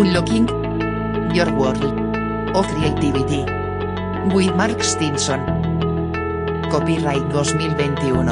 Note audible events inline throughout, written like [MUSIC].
Unlocking Your World of Creativity with Mark Stinson. Copyright 2021.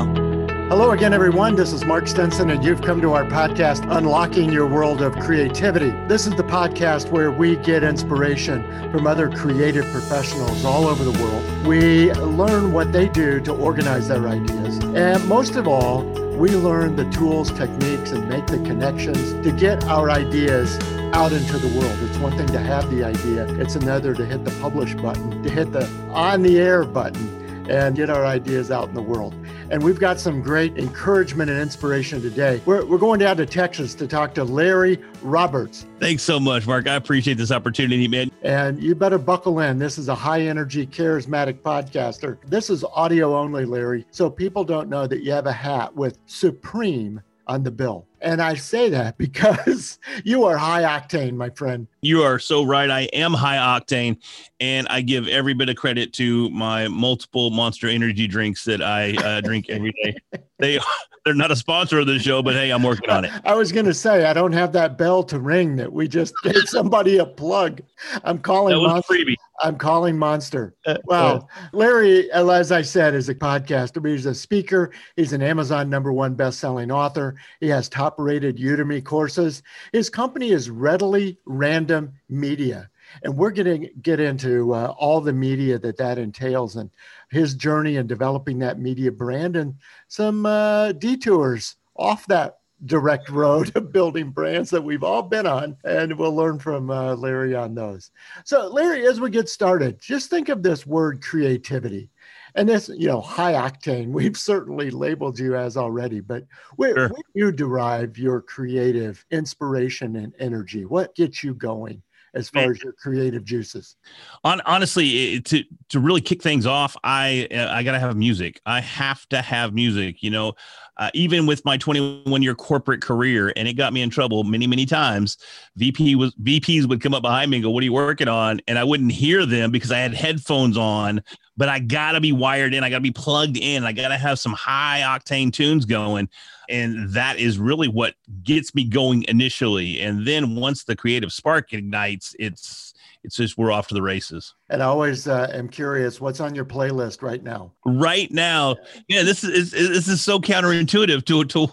Hello again, everyone. This is Mark Stinson, and you've come to our podcast, Unlocking Your World of Creativity. This is the podcast where we get inspiration from other creative professionals all over the world. We learn what they do to organize their ideas. And most of all, we learn the tools, techniques, and make the connections to get our ideas out into the world. It's one thing to have the idea, it's another to hit the publish button, to hit the on the air button and get our ideas out in the world. And we've got some great encouragement and inspiration today. We're, we're going down to Texas to talk to Larry Roberts. Thanks so much, Mark. I appreciate this opportunity, man. And you better buckle in. This is a high energy, charismatic podcaster. This is audio only, Larry. So people don't know that you have a hat with Supreme on the bill. And I say that [LAUGHS] because you are high octane, my friend. You are so right. I am high octane, and I give every bit of credit to my multiple monster energy drinks that I uh, drink every day. [LAUGHS] They they're not a sponsor of the show, but hey, I'm working on it. I was going to say I don't have that bell to ring that we just [LAUGHS] gave somebody a plug. I'm calling. That was Monster. freebie. I'm calling Monster. Uh, wow, Larry, as I said, is a podcaster. He's a speaker. He's an Amazon number one best-selling author. He has top-rated Udemy courses. His company is Readily Random Media and we're going to get into uh, all the media that that entails and his journey in developing that media brand and some uh, detours off that direct road of building brands that we've all been on and we'll learn from uh, larry on those so larry as we get started just think of this word creativity and this you know high octane [LAUGHS] we've certainly labeled you as already but where, sure. where do you derive your creative inspiration and energy what gets you going as far as your creative juices? On honestly, to to really kick things off, I uh, I gotta have music. I have to have music. You know, uh, even with my 21 year corporate career, and it got me in trouble many many times. VP was VPs would come up behind me and go, "What are you working on?" And I wouldn't hear them because I had headphones on. But I gotta be wired in. I gotta be plugged in. I gotta have some high octane tunes going and that is really what gets me going initially and then once the creative spark ignites it's it's just we're off to the races. And i always uh, am curious what's on your playlist right now? Right now. Yeah this is this is so counterintuitive to to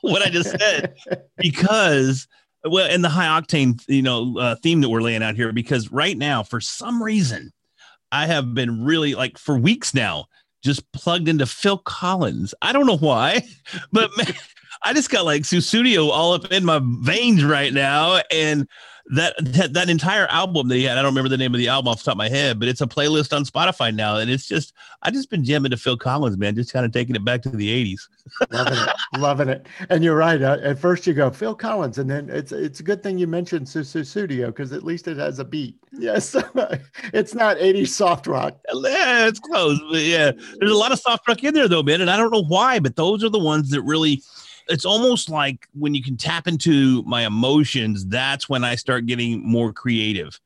what i just said. [LAUGHS] Because well and the high octane you know uh, theme that we're laying out here because right now for some reason i have been really like for weeks now just plugged into Phil Collins. I don't know why, [LAUGHS] but man, I just got like Sussudio all up in my veins right now. And that, that that entire album that he had, I don't remember the name of the album off the top of my head, but it's a playlist on Spotify now. And it's just I just been jamming to Phil Collins, man, just kind of taking it back to the 80s. [LAUGHS] loving it. Loving it. And you're right. Uh, at first you go Phil Collins, and then it's it's a good thing you mentioned Sussudio because at least it has a beat. [LAUGHS] Yes. [LAUGHS] it's not 80s soft rock. Yeah, it's close. But yeah. There's a lot of soft rock in there though, man. And I don't know why, but those are the ones that really it's almost like when you can tap into my emotions, that's when I start getting more creative.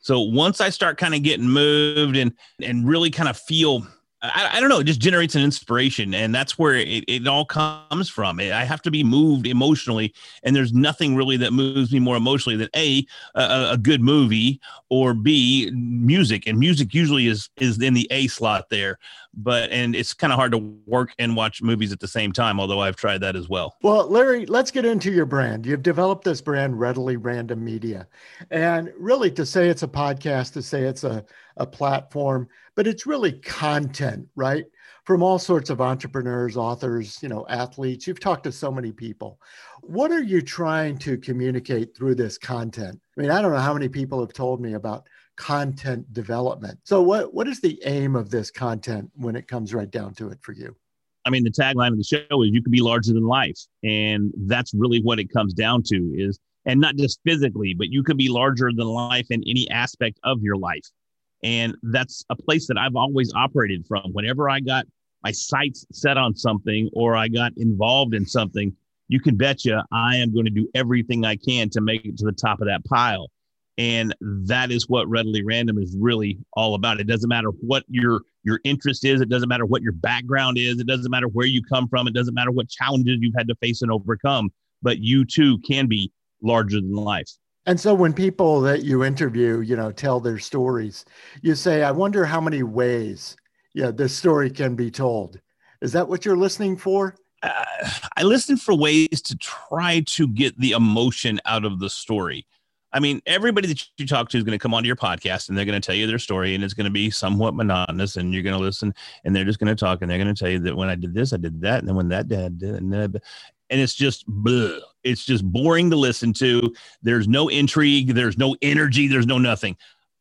So once I start kind of getting moved and and really kind of feel I, I, don't know, it just generates an inspiration. And that's where it, it all comes from. I have to be moved emotionally. And there's nothing really that moves me more emotionally than A, a, a good movie, or B, music. And music usually is is in the A slot there. But and it's kind of hard to work and watch movies at the same time, although I've tried that as well. Well, Larry, let's get into your brand. You've developed this brand, Readily Random Media. And really to say it's a podcast, to say it's a, a platform, but it's really content, right? From all sorts of entrepreneurs, authors, you know, athletes. You've talked to so many people. What are you trying to communicate through this content? I mean, I don't know how many people have told me about content development. So what what is the aim of this content when it comes right down to it for you? I mean, the tagline of the show is you can be larger than life. And that's really what it comes down to is and not just physically, but you can be larger than life in any aspect of your life. And that's a place that I've always operated from. Whenever I got my sights set on something or I got involved in something, you can betcha I am going to do everything I can to make it to the top of that pile. And that is what Readily Random is really all about. It doesn't matter what your your interest is, it doesn't matter what your background is, it doesn't matter where you come from, it doesn't matter what challenges you've had to face and overcome, but you too can be larger than life. And so when people that you interview, you know, tell their stories, you say, I wonder how many ways yeah, this story can be told. Is that what you're listening for? Uh, I listen for ways to try to get the emotion out of the story. I mean, everybody that you talk to is going to come onto your podcast and they're going to tell you their story, and it's going to be somewhat monotonous. And you're going to listen, and they're just going to talk, and they're going to tell you that when I did this, I did that, and then when that dad did, and, and it's just, bleh. It's just boring to listen to. There's no intrigue, there's no energy, there's no nothing.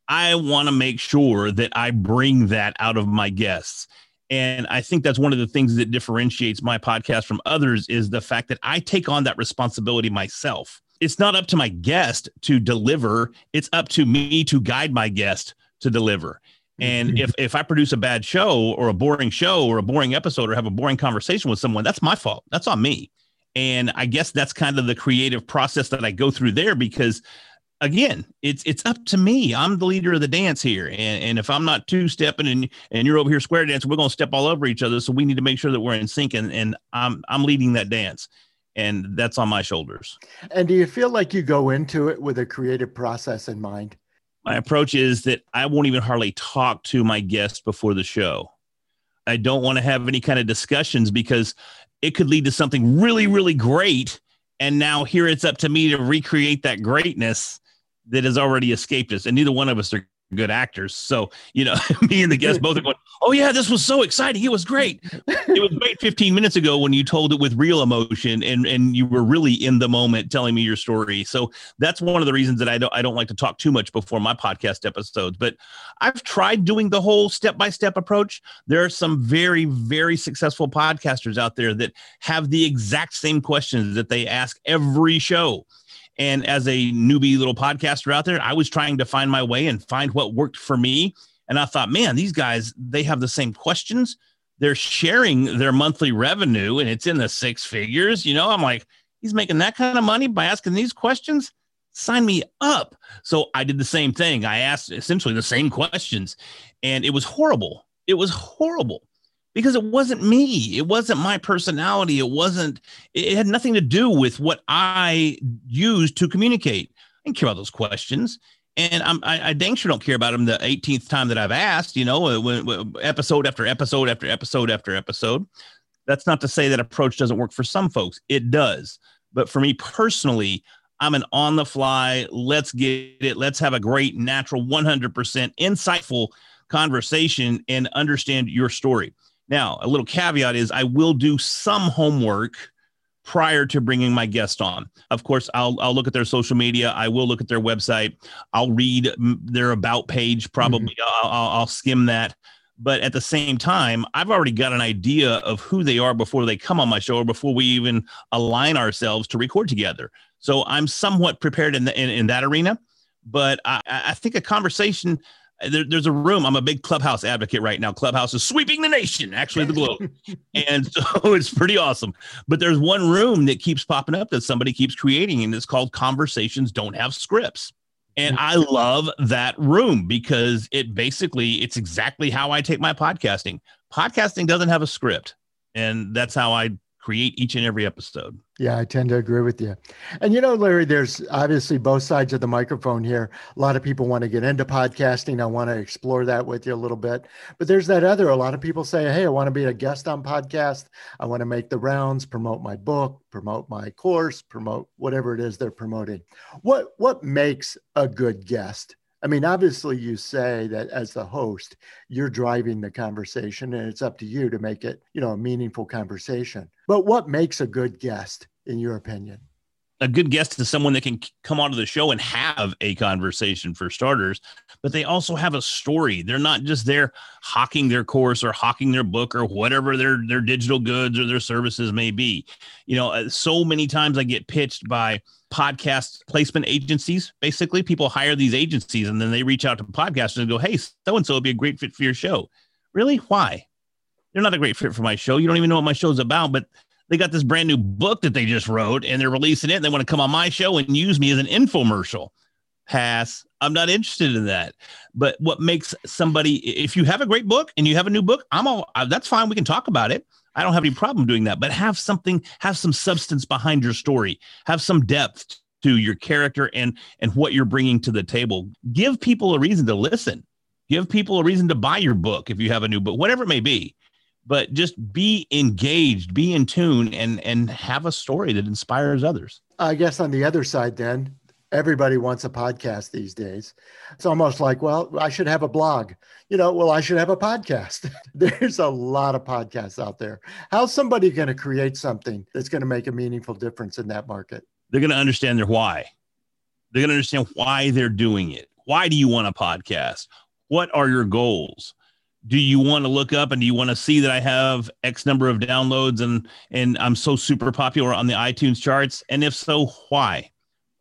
I want to make sure that I bring that out of my guests. And I think that's one of the things that differentiates my podcast from others is the fact that I take on that responsibility myself. It's not up to my guest to deliver, it's up to me to guide my guest to deliver. And mm-hmm. if, if I produce a bad show or a boring show or a boring episode or have a boring conversation with someone, that's my fault. That's on me. And I guess that's kind of the creative process that I go through there because again, it's it's up to me. I'm the leader of the dance here, and, and if I'm not two stepping and and you're over here square dancing, we're gonna step all over each other. So we need to make sure that we're in sync, and and I'm I'm leading that dance, and that's on my shoulders. And do you feel like you go into it with a creative process in mind? My approach is that I won't even hardly talk to my guests before the show. I don't want to have any kind of discussions because it could lead to something really, really great. And now here it's up to me to recreate that greatness that has already escaped us, and neither one of us are good actors. So, you know, [LAUGHS] me and the guest both are going, Oh, yeah, this was so exciting. It was great. it was great 15 minutes ago when you told it with real emotion and, and you were really in the moment telling me your story. So that's one of the reasons that I don't I don't like to talk too much before my podcast episodes. But I've tried doing the whole step-by-step approach. There are some very, very successful podcasters out there that have the exact same questions that they ask every show. And as a newbie little podcaster out there, I was trying to find my way and find what worked for me. And I thought, man, these guys, they have the same questions. They're sharing their monthly revenue and it's in the six figures. You know, I'm like, he's making that kind of money by asking these questions. Sign me up. So I did the same thing. I asked essentially the same questions and it was horrible. It was horrible because it wasn't me it wasn't my personality it wasn't it had nothing to do with what i used to communicate i didn't care about those questions and I'm, I, I dang sure don't care about them the 18th time that I've asked, you know, uh, when, episode after episode after episode after episode. That's not to say that approach doesn't work for some folks. It does. But for me personally, I'm an on the fly, let's get it, let's have a great, natural, 100% insightful conversation and understand your story. Now, a little caveat is I will do some homework prior to bringing my guest on. Of course, I'll I'll look at their social media. I will look at their website. I'll read their about page. Probably mm-hmm. I'll, I'll skim that. But at the same time, I've already got an idea of who they are before they come on my show or before we even align ourselves to record together. So I'm somewhat prepared in, the, in, in that arena. But I, I think a conversation there, there's a room. I'm a big Clubhouse advocate right now. Clubhouse is sweeping the nation, actually the globe, [LAUGHS] and so [LAUGHS] it's pretty awesome. But there's one room that keeps popping up that somebody keeps creating, and it's called "Conversations Don't Have Scripts." And I mm-hmm. love that room because it basically it's exactly how I take my podcasting. Podcasting doesn't have a script, and that's how I create each and every episode. Yeah, I tend to agree with you. And you know, Larry, there's obviously both sides of the microphone here. A lot of people want to get into podcasting. I want to explore that with you a little bit. But there's that other, a lot of people say, hey, I want to be a guest on podcast. I want to make the rounds, promote my book, promote my course, promote whatever it is they're promoting. What what makes a good guest? I mean, obviously, you say that as the host, you're driving the conversation, and it's up to you to make it, you know, a meaningful conversation. But what makes a good guest, in your opinion? a good guest is someone that can come onto the show and have a conversation for starters, but they also have a story. They're not just there hawking their course or hawking their book or whatever their their digital goods or their services may be. You know, uh, so many times I get pitched by podcast placement agencies. Basically, people hire these agencies and then they reach out to podcasters and go, "Hey, so and so would be a great fit for your show." Really? Why? They're not a great fit for my show. You don't even know what my show's about, but they got this brand new book that they just wrote and they're releasing it. And they want to come on my show and use me as an infomercial. Pass. I'm not interested in that. But what makes somebody, if you have a great book and you have a new book, I'm all, that's fine. We can talk about it. I don't have any problem doing that, but have something, have some substance behind your story, have some depth to your character and and what you're bringing to the table. Give people a reason to listen. Give people a reason to buy your book if you have a new book, whatever it may be. But just be engaged, be in tune, and and have a story that inspires others. I guess on the other side, then everybody wants a podcast these days. It's almost like, well, I should have a blog. You know, well, I should have a podcast. [LAUGHS] There's a lot of podcasts out there. How's somebody going to create something that's going to make a meaningful difference in that market? They're going to understand their why. They're going to understand why they're doing it. Why do you want a podcast? What are your goals? do you want to look up and do you want to see that I have X number of downloads and and I'm so super popular on the iTunes charts? And if so, why?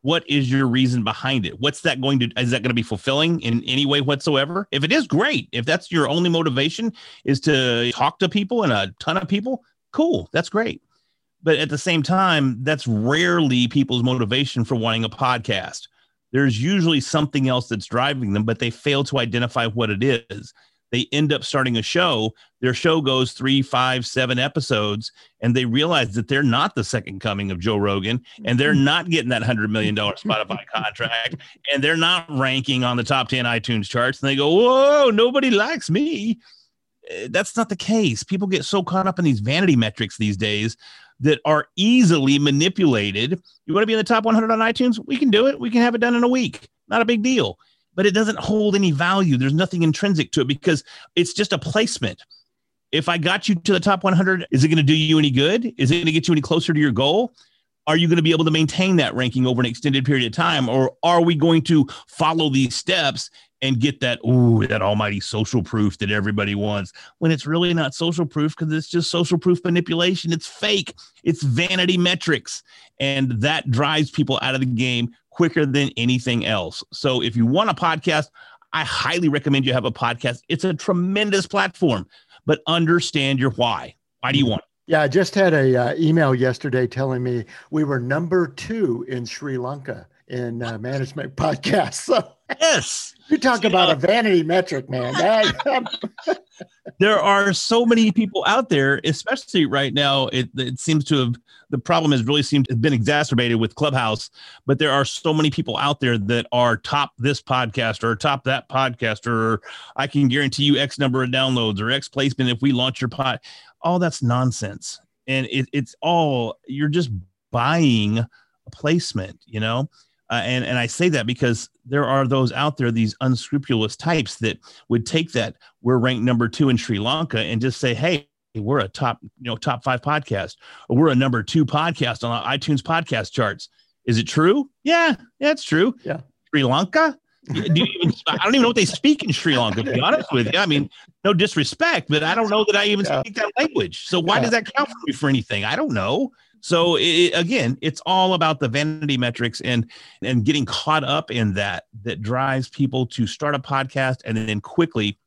What is your reason behind it? What's that going to is that going to be fulfilling in any way whatsoever? If it is great. If that's your only motivation is to talk to people and a ton of people cool. That's great. But at the same time that's rarely people's motivation for wanting a podcast. There's usually something else that's driving them but they fail to identify what it is they end up starting a show. Their show goes three, five, seven episodes, and they realize that they're not the second coming of Joe Rogan, and they're mm-hmm. not getting that hundred million dollar Spotify [LAUGHS] contract, and they're not ranking on the top ten iTunes charts. And they go, "Whoa, nobody likes me." Eh, that's not the case. People get so caught up in these vanity metrics these days that are easily manipulated. You want to be in the top 100 on iTunes? We can do it. We can have it done in a week. Not a big deal but it doesn't hold any value. There's nothing intrinsic to it because it's just a placement. If I got you to the top 100, is it going to do you any good? Is it going to get you any closer to your goal? Are you going to be able to maintain that ranking over an extended period of time? Or are we going to follow these steps and get that, ooh, that almighty social proof that everybody wants when it's really not social proof because it's just social proof manipulation. It's fake, it's vanity metrics. And that drives people out of the game quicker than anything else. So if you want a podcast, I highly recommend you have a podcast. It's a tremendous platform, but understand your why. Why do you want it? Yeah, I just had a uh, email yesterday telling me we were number two in Sri Lanka in uh, management [LAUGHS] podcasts. So yes, you talk about uh, a vanity metric, man. [LAUGHS] there are so many people out there, especially right now. It, it seems to have the problem has really seemed to been exacerbated with Clubhouse, but there are so many people out there that are top this podcast or top that podcast, or I can guarantee you X number of downloads or X placement if we launch your pod. All that's nonsense. And it, it's all, you're just buying a placement, you know? Uh, and and I say that because there are those out there, these unscrupulous types that would take that we're ranked number two in Sri Lanka and just say, hey, we're a top you know top five podcast, or we're a number two podcast on iTunes podcast charts. Is it true? Yeah, yeah, it's true. Yeah, Sri Lanka. Do you even, I don't even know what they speak in Sri Lanka. To be honest with you, I mean, no disrespect, but I don't know that I even yeah. speak that language. So why yeah. does that count for me for anything? I don't know. So it, again, it's all about the vanity metrics and and getting caught up in that that drives people to start a podcast and then quickly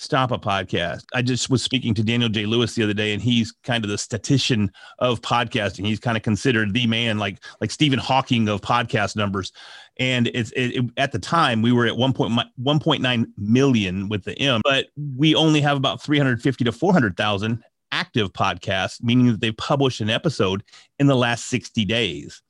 stop a podcast. I just was speaking to Daniel J. Lewis the other day, and he's kind of the statistician of podcasting. He's kind of considered the man, like like Stephen Hawking of podcast numbers. And it's it, it, at the time we were at 1.1.9 million with the M, but we only have about 350 to 400,000 active podcasts, meaning that they've published an episode in the last 60 days.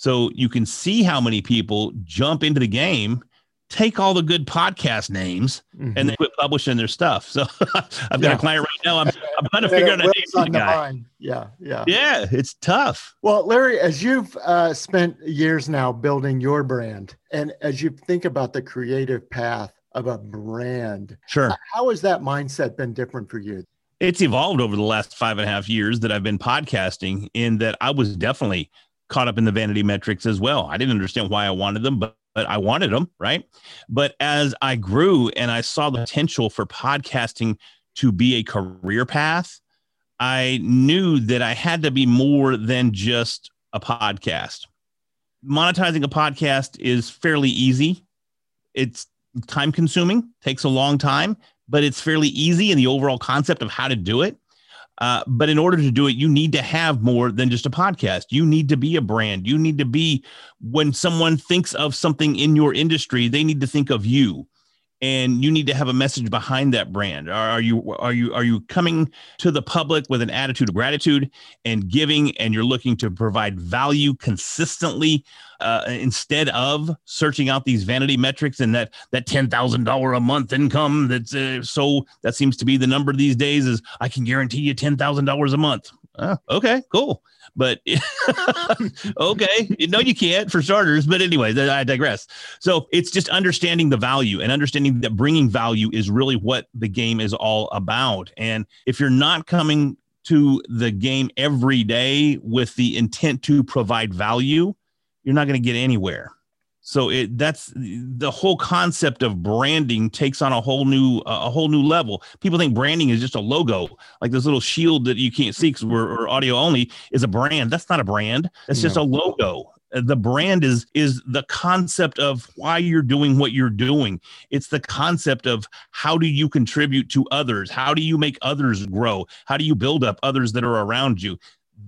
So you can see how many people jump into the game, take all the good podcast names, mm-hmm. and they quit publishing their stuff. So [LAUGHS] I've got yeah. a client right now. I'm, I'm trying to figure out a name for the guy. Yeah, yeah, yeah. It's tough. Well, Larry, as you've uh, spent years now building your brand, and as you think about the creative path of a brand, sure, how has that mindset been different for you? It's evolved over the last five and a half years that I've been podcasting in that I was definitely caught up in the vanity metrics as well. I didn't understand why I wanted them, but but I wanted them, right? But as I grew and I saw the potential for podcasting to be a career path, I knew that I had to be more than just a podcast. Monetizing a podcast is fairly easy. It's time consuming, takes a long time, but it's fairly easy in the overall concept of how to do it. Uh, but in order to do it, you need to have more than just a podcast. You need to be a brand. You need to be, when someone thinks of something in your industry, they need to think of you. And you need to have a message behind that brand. Are you are you are you coming to the public with an attitude of gratitude and giving and you're looking to provide value consistently uh, instead of searching out these vanity metrics and that that $10,000 a month income that's uh, so that seems to be the number these days is I can guarantee you $10,000 a month. Uh, okay cool but [LAUGHS] okay, no, you can't for starters. But anyway, I digress. So it's just understanding the value and understanding that bringing value is really what the game is all about. And if you're not coming to the game every day with the intent to provide value, you're not going to get anywhere. So it that's the whole concept of branding takes on a whole new uh, a whole new level. People think branding is just a logo, like this little shield that you can't see because we're, audio only is a brand. That's not a brand. That's no. just a logo. Uh, the brand is is the concept of why you're doing what you're doing. It's the concept of how do you contribute to others? How do you make others grow? How do you build up others that are around you?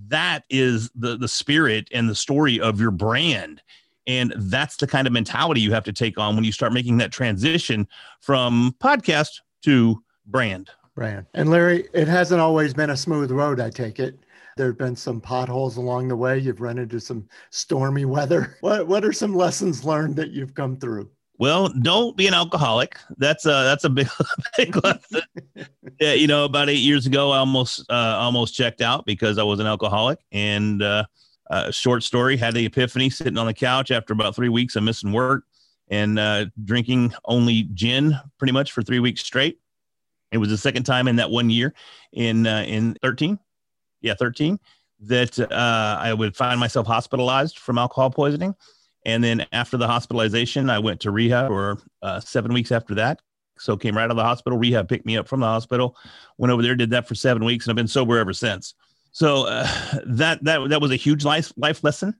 That is the the spirit and the story of your brand and that's the kind of mentality you have to take on when you start making that transition from podcast to brand. Brand. And Larry, it hasn't always been a smooth road, I take it. There have been some potholes along the way. You've run into some stormy weather. [LAUGHS] What what are some lessons learned that you've come through? Well, don't be an alcoholic. That's a that's a big [LAUGHS] big lesson. [LAUGHS] yeah, you know, about eight years ago, I almost uh, almost checked out because I was an alcoholic, and uh, uh, short story had the epiphany sitting on the couch after about three weeks of missing work and uh, drinking only gin pretty much for three weeks straight. It was the second time in that one year in uh, in 13, yeah, 13, that uh, I would find myself hospitalized from alcohol poisoning. And then after the hospitalization, I went to rehab for uh, seven weeks after that. So came right out of the hospital. Rehab picked me up from the hospital. Went over there, did that for seven weeks, and I've been sober ever since. So uh, that that that was a huge life life lesson.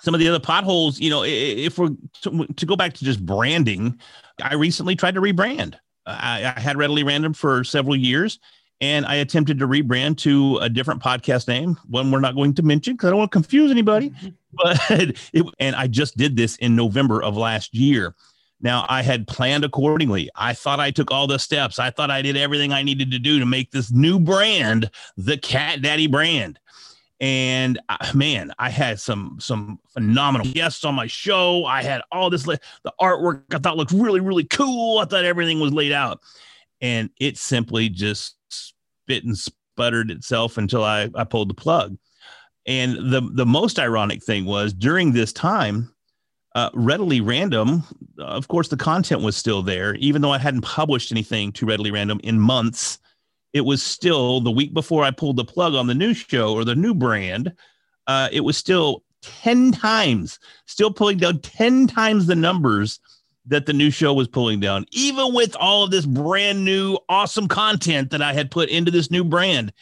Some of the other potholes, you know, if we're to, to go back to just branding, I recently tried to rebrand. I, I, had readily random for several years, and I attempted to rebrand to a different podcast name, one we're not going to mention because I don't want to confuse anybody. [LAUGHS] But [LAUGHS] it, and I just did this in November of last year. Now, I had planned accordingly. I thought I took all the steps. I thought I did everything I needed to do to make this new brand the Cat Daddy brand. And uh, man, I had some some phenomenal guests on my show. I had all this the artwork I thought looked really really cool. I thought everything was laid out, and it simply just spit and sputtered itself until I I pulled the plug. And the the most ironic thing was during this time, uh, readily random of course the content was still there. Even though i hadn't published anything to readily random in months it was still the week before i pulled the plug on the new show or the new brand uh, it was still 10 times still pulling down 10 times the numbers that the new show was pulling down. Even with all of this brand new awesome content that i had put into this new brand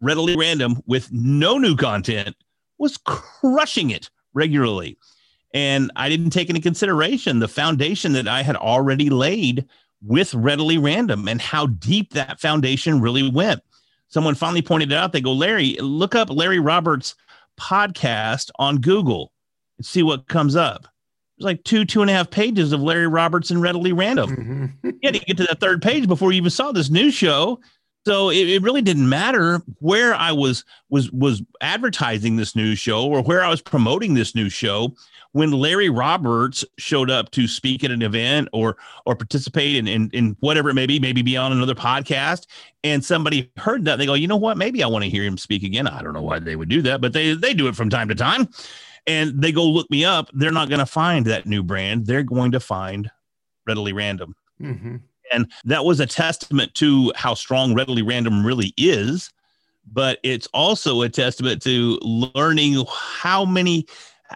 readily random with no new content was crushing it regularly and I didn't take into consideration the foundation that I had already laid with readily random and how deep that foundation really went. Someone finally pointed it out. They go, Larry, look up Larry Roberts podcast on Google and see what comes up. There's like two, two and a half pages of Larry Roberts and readily random. Mm-hmm. [LAUGHS] you had to get to that third page before you even saw this new show. So it, it, really didn't matter where I was was was advertising this new show or where I was promoting this new show when Larry Roberts showed up to speak at an event or or participate in, in, in whatever it may be, maybe be on another podcast, and somebody heard that, they go, you know what? Maybe I want to hear him speak again. I don't know why they would do that, but they they do it from time to time. And they go look me up. They're not going to find that new brand. They're going to find readily random. Mm-hmm. And that was a testament to how strong readily random really is. But it's also a testament to learning how many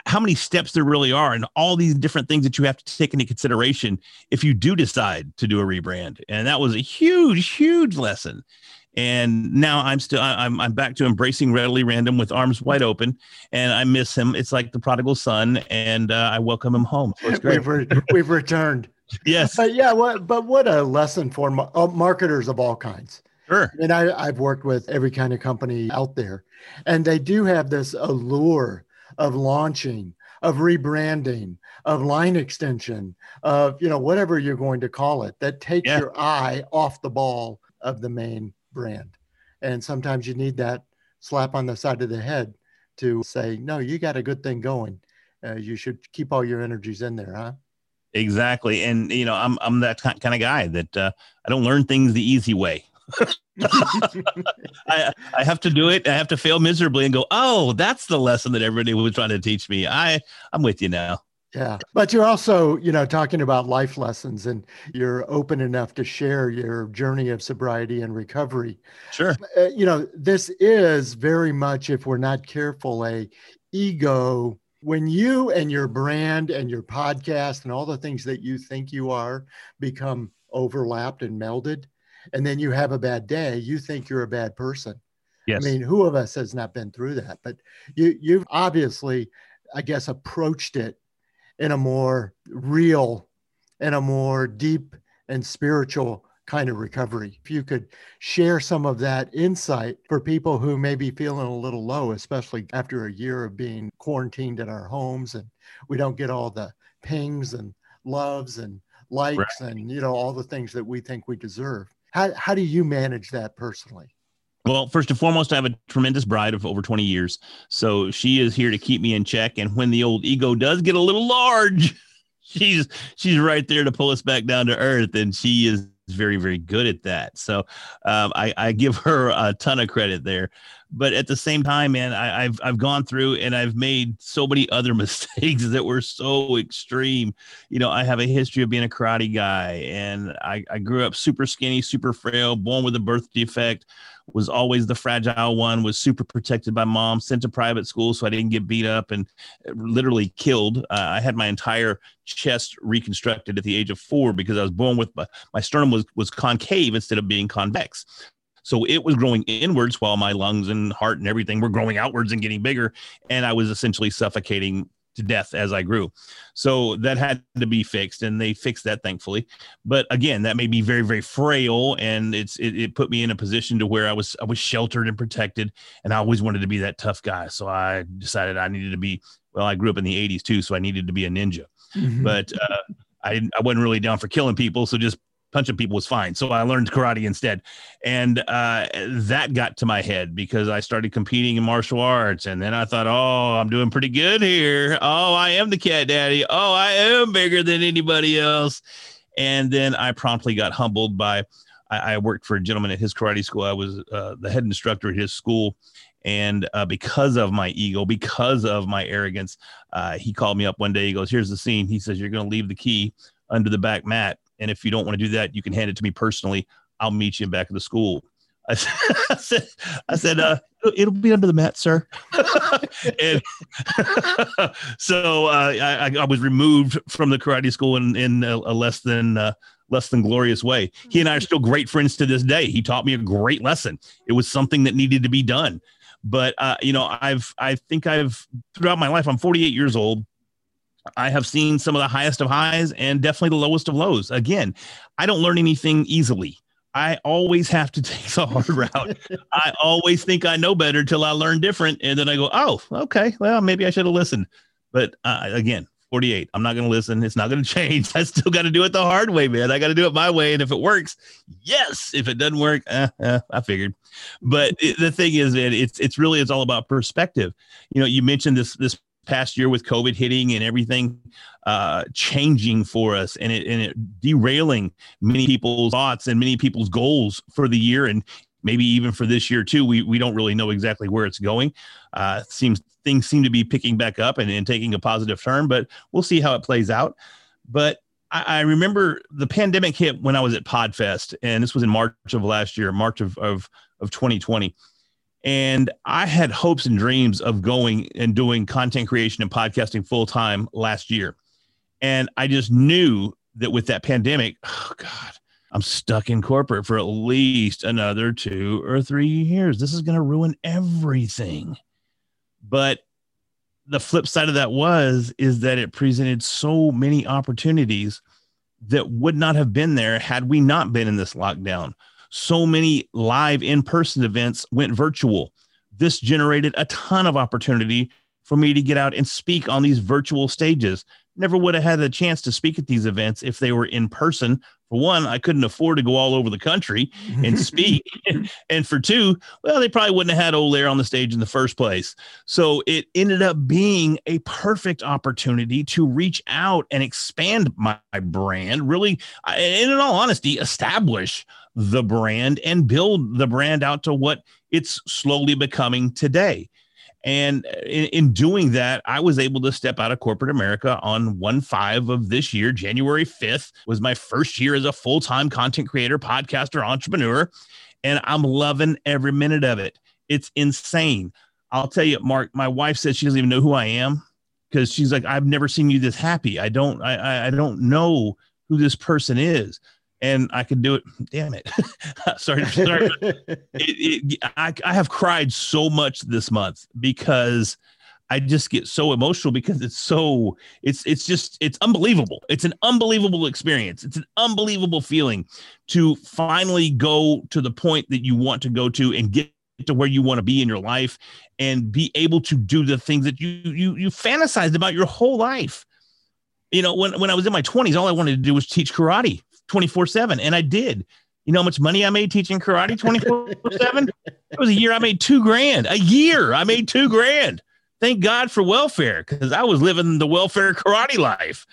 how many steps there really are and all these different things that you have to take into consideration if you do decide to do a rebrand. And that was a huge huge lesson. And now i'm still i'm, I'm back to embracing readily random with arms wide open and i miss him. It's like the prodigal son and uh, i welcome him home. So [LAUGHS] we've, re- we've returned yes but yeah what but what a lesson for ma- uh, marketers of all kinds Sure. And I, I've worked with every kind of company out there, and they do have this allure of launching of rebranding, of line extension, of you know whatever you're going to call it that takes yeah. your eye off the ball of the main brand. And sometimes you need that slap on the side of the head to say, no, you got a good thing going. Uh, you should keep all your energies in there, huh? Exactly. And, you know, I'm, I'm that kind of guy that uh, I don't learn things the easy way. [LAUGHS] I, I have to do it. I have to fail miserably and go, oh, that's the lesson that everybody was trying to teach me. I, I'm with you now. Yeah. But you're also, you know, talking about life lessons and you're open enough to share your journey of sobriety and recovery. Sure. Uh, you know, this is very much, if we're not careful, a ego. When you and your brand and your podcast and all the things that you think you are become overlapped and melded, and then you have a bad day, you think you're a bad person. Yes. I mean, who of us has not been through that? But you, you've obviously, I guess, approached it in a more real and a more deep and spiritual kind of recovery. If you could share some of that insight for people who may be feeling a little low, especially after a year of being quarantined in our homes and we don't get all the pings and loves and likes right. and you know all the things that we think we deserve. How how do you manage that personally? Well, first and foremost, I have a tremendous bride of over 20 years. So she is here to keep me in check. And when the old ego does get a little large, [LAUGHS] she's she's right there to pull us back down to earth. And she is very, very good at that. So um, I, I give her a ton of credit there but at the same time, man, I, have I've gone through and I've made so many other [LAUGHS] mistakes that were so extreme. You know, I have a history of being a karate guy, and I, I grew up super skinny, super frail, born with a birth defect, was always the fragile one, was super protected by mom, sent to private school so I didn't get beat up and uh, literally killed. Uh, I had my entire chest reconstructed at the age of four because I was born with my, my sternum was was concave instead of being convex. So it was growing inwards while my lungs and heart and everything were growing outwards and getting bigger. And I was essentially suffocating to death as I grew. So that had to be fixed and they fixed that thankfully. But again, that made me very, very frail and it's it, it, put me in a position to where I was I was sheltered and protected and I always wanted to be that tough guy. So I decided I needed to be well, I grew up in the 80s too, so I needed to be a ninja. Mm-hmm. But uh, I I wasn't really down for killing people, so just punching people was fine. So I learned karate instead. And uh, that got to my head because I started competing in martial arts. And then I thought, oh, I'm doing pretty good here. Oh, I am the cat daddy. Oh, I am bigger than anybody else. And then I promptly got humbled by, I, I worked for a gentleman at his karate school. I was uh, the head instructor at his school. And uh, because of my ego, because of my arrogance, uh, he called me up one day. He goes, Here's the scene. He says, You're going to leave the key under the back mat and if you don't want to do that, you can hand it to me personally. I'll meet you back at the school. [LAUGHS] I said, I said, uh, it'll be under the mat, sir. [LAUGHS] and [LAUGHS] so uh, I, I, was removed from the karate school in, in a, a less than uh, less than glorious way. He and I are still great friends to this day. He taught me a great lesson. It was something that needed to be done. But uh, you know, I've I think I've throughout my life. I'm 48 years old. I have seen some of the highest of highs and definitely the lowest of lows. Again, I don't learn anything easily. I always have to [LAUGHS] take the hard route. [LAUGHS] I always think I know better till I learn different. And then I go, oh, okay, well, maybe I should have listened. But uh, again, 48, I'm not going to listen. It's not going [LAUGHS] to change. I still got to do it the hard way, man. I got to do it my way. And if it works, yes. If it doesn't work, eh, eh, I figured. But it, the thing is, man, it's, it's really, it's all about perspective. You know, you mentioned this, this past year with COVID hitting and everything uh, changing for us and it, and it derailing many people's thoughts and many people's goals for the year and maybe even for this year too. We, we don't really know exactly where it's going. Uh, seems things seem to be picking back up and, and taking a positive turn, but we'll see how it plays out. But I, I remember the pandemic hit when I was at Podfest, and this was in March of last year, March of, of, of 2020 and I had hopes and dreams of going and doing content creation and podcasting full time last year. And I just knew that with that pandemic, oh God, I'm stuck in corporate for at least another two or three years. This is going to ruin everything. But the flip side of that was is that it presented so many opportunities that would not have been there had we not been in this lockdown so many live in person events went virtual. This generated a ton of opportunity for me to get out and speak on these virtual stages. Never would have had a chance to speak at these events if they were in person. For one, I couldn't afford to go all over the country and [LAUGHS] speak. and for two, well, they probably wouldn't have had Olair on the stage in the first place. So it ended up being a perfect opportunity to reach out and expand my brand, really, and in all honesty, establish the brand and build the brand out to what it's slowly becoming today. And in, in, doing that, I was able to step out of corporate America on 1 5 of this year. January 5th was my first year as a full time content creator, podcaster, entrepreneur. And I'm loving every minute of it. It's insane. I'll tell you, Mark, my wife says she doesn't even know who I am because she's like, I've never seen you this happy. I don't, I, I don't know who this person is and I could do it. Damn it. [LAUGHS] sorry. sorry. [LAUGHS] it, it, I, I have cried so much this month because I just get so emotional because it's so it's it's just it's unbelievable. It's an unbelievable experience. It's an unbelievable feeling to finally go to the point that you want to go to and get to where you want to be in your life and be able to do the things that you you you fantasized about your whole life. You know, when when I was in my 20s, all I wanted to do was teach karate 24 7. And I did. You know how much money I made teaching karate 24 7? It was a year I made two grand. A year I made two grand. Thank God for welfare because I was living the welfare karate life.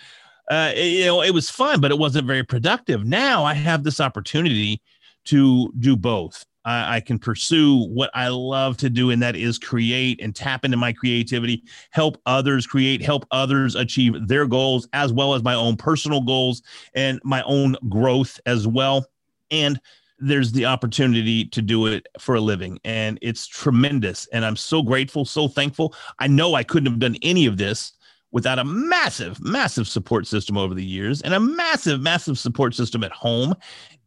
Uh, it, you know, it was fun, but it wasn't very productive. Now I have this opportunity to do both. I, I, can pursue what I love to do, and that is create and tap into my creativity, help others create, help others achieve their goals, as well as my own personal goals and my own growth as well. And there's the opportunity to do it for a living, and it's tremendous. And I'm so grateful, so thankful. I know I couldn't have done any of this without a massive, massive support system over the years and a massive, massive support system at home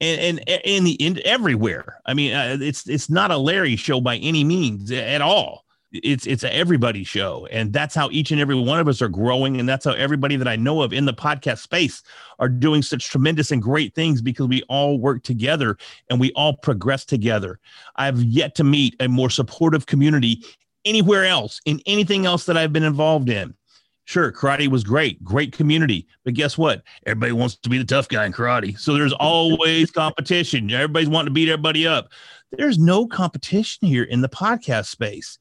and and in the end everywhere. I mean, uh, it's it's not a Larry show by any means at all. It's it's a everybody show, and that's how each and every one of us are growing, and that's how everybody that I know of in the podcast space are doing such tremendous and great things because we all work together and we all progress together. I've yet to meet a more supportive community anywhere else in anything else that I've been involved in. Sure, karate was great, great community. But guess what? Everybody wants to be the tough guy in karate. So there's always competition. Everybody's wanting to beat everybody up. There's no competition here in the podcast space.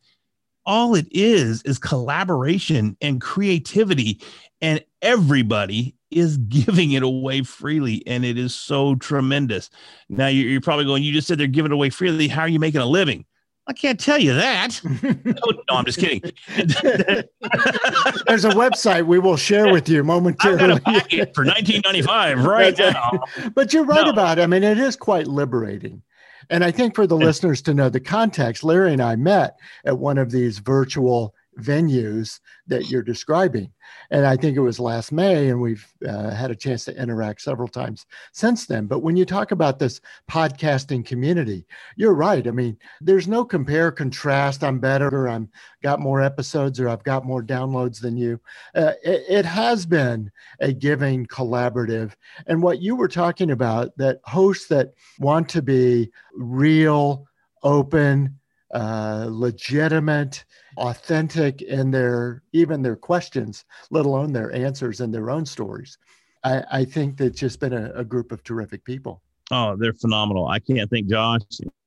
All it is is collaboration and creativity, and everybody is [LAUGHS] giving it away freely. And it is so tremendous. Now, you're, probably going, you just said they're giving it away freely. How are you making a living? I can't tell you that. [LAUGHS] no, no, I'm just kidding. [LAUGHS] There's a website we will share with you momentarily. I've got a packet for 1995 [LAUGHS] right now. But you're right no. about it. I mean, it is quite liberating. And I think for the listeners to know the context, Larry and I met at one of these virtual venues that you're describing. And I think it was last May, and we've uh, had a chance to interact several times since then. But when you talk about this podcasting community, you're right. I mean, there's no compare contrast. I'm better, or I'm got more episodes, or I've got more downloads than you. Uh, it, it has been a giving collaborative. And what you were talking about, that hosts that want to be real, open, uh, legitimate, authentic in their even their questions, let alone their answers and their own stories. I, I think that's just been a, a group of terrific people. Oh, they're phenomenal. I can't thank Josh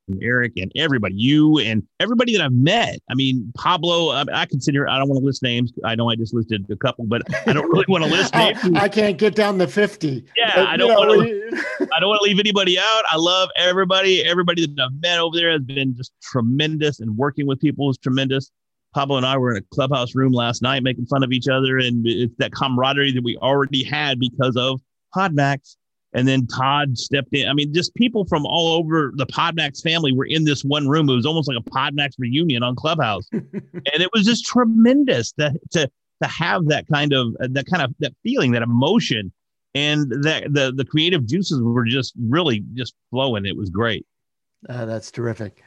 and Eric and everybody, you and everybody that I've met. I mean, Pablo, I, I consider, I don't want to list names. I know I just listed a couple, but I don't really want to list [LAUGHS] oh, names. I can't get down to 50. Yeah, but, I don't want to, [LAUGHS] I don't want to leave anybody out. I love everybody. Everybody that I've met over there has been just tremendous and working with people is tremendous. Pablo and I were in a clubhouse room last night making fun of each other, and it's that camaraderie that we already had because of Podmax. And then Todd stepped in. I mean, just people from all over the Podmax family were in this one room. It was almost like a Podmax reunion on Clubhouse, [LAUGHS] and it was just tremendous that to to have that kind of that kind of that feeling, that emotion, and that the the creative juices were just really just flowing. It was great. Uh, that's terrific.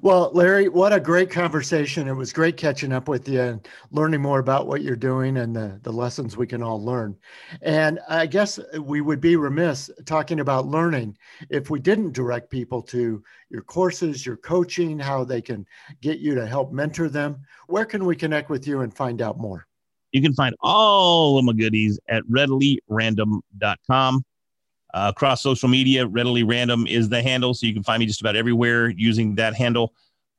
Well, Larry, what a great conversation. It was great catching up with you and learning more about what you're doing and the, the lessons we can all learn. And I guess we would be remiss talking about learning if we didn't direct people to your courses, your coaching, how they can get you to help mentor them. Where can we connect with you and find out more? You can find all of my goodies at readilyrandom.com. Uh, across social media, readily random is the handle. So you can find me just about everywhere using that handle.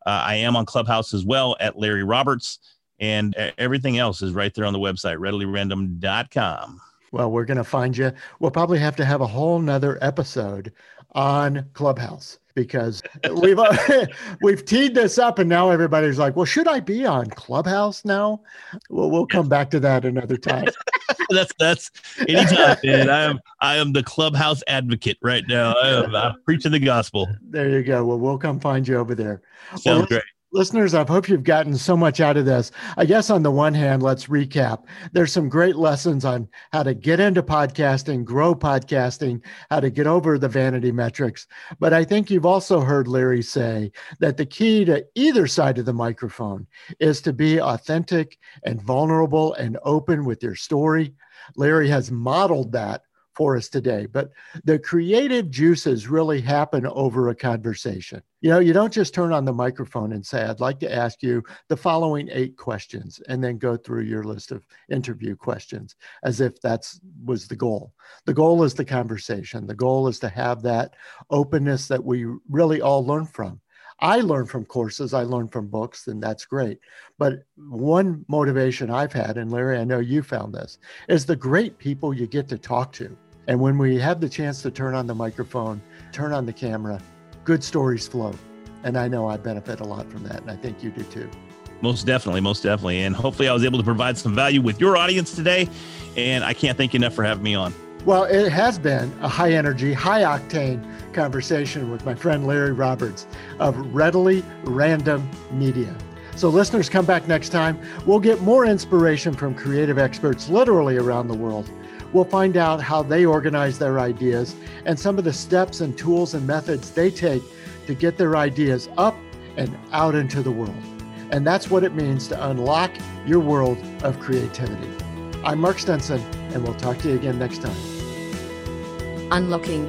Uh, I am on Clubhouse as well at Larry Roberts, and everything else is right there on the website, readilyrandom.com. Well, we're going to find you. We'll probably have to have a whole nother episode on Clubhouse because we've uh, [LAUGHS] we've teed this up and now everybody's like, well, should I be on Clubhouse now? Well, we'll come back to that another time. [LAUGHS] that's that's anytime, man. I am I am the Clubhouse advocate right now. I am I'm preaching the gospel. There you go. Well, we'll come find you over there. Sounds well, great listeners, I hope you've gotten so much out of this. I guess on the one hand, let's recap. There's some great lessons on how to get into podcasting, grow podcasting, how to get over the vanity metrics. But I think you've also heard Larry say that the key to either side of the microphone is to be authentic and vulnerable and open with your story. Larry has modeled that for us today. But the creative juices really happen over a conversation. You know, you don't just turn on the microphone and say, I'd like to ask you the following eight questions, and then go through your list of interview questions as if that's was the goal. The goal is the conversation. The goal is to have that openness that we really all learn from. I learn from courses, I learn from books, and that's great. But one motivation I've had, and Larry, I know you found this, is the great people you get to talk to. And when we have the chance to turn on the microphone, turn on the camera, good stories flow. And I know I benefit a lot from that. And I think you do too. Most definitely. Most definitely. And hopefully I was able to provide some value with your audience today. And I can't thank you enough for having me on. Well, it has been a high energy, high octane conversation with my friend Larry Roberts of Readily Random Media. So, listeners, come back next time. We'll get more inspiration from creative experts literally around the world. We'll find out how they organize their ideas and some of the steps and tools and methods they take to get their ideas up and out into the world. And that's what it means to unlock your world of creativity. I'm Mark Stinson, and we'll talk to you again next time. Unlocking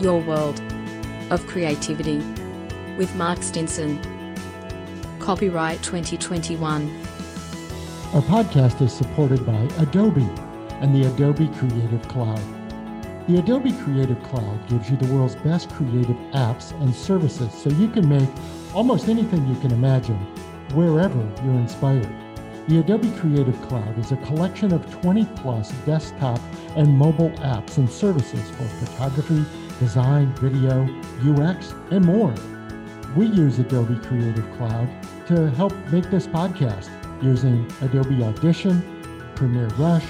your world of creativity with Mark Stinson. Copyright 2021. Our podcast is supported by Adobe and the Adobe Creative Cloud. The Adobe Creative Cloud gives you the world's best creative apps and services so you can make almost anything you can imagine wherever you're inspired. The Adobe Creative Cloud is a collection of 20 plus desktop and mobile apps and services for photography, design, video, UX, and more. We use Adobe Creative Cloud to help make this podcast using Adobe Audition, Premiere Rush,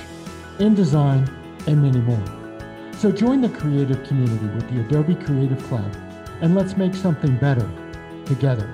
InDesign, and many more. So join the creative community with the Adobe Creative Cloud and let's make something better together.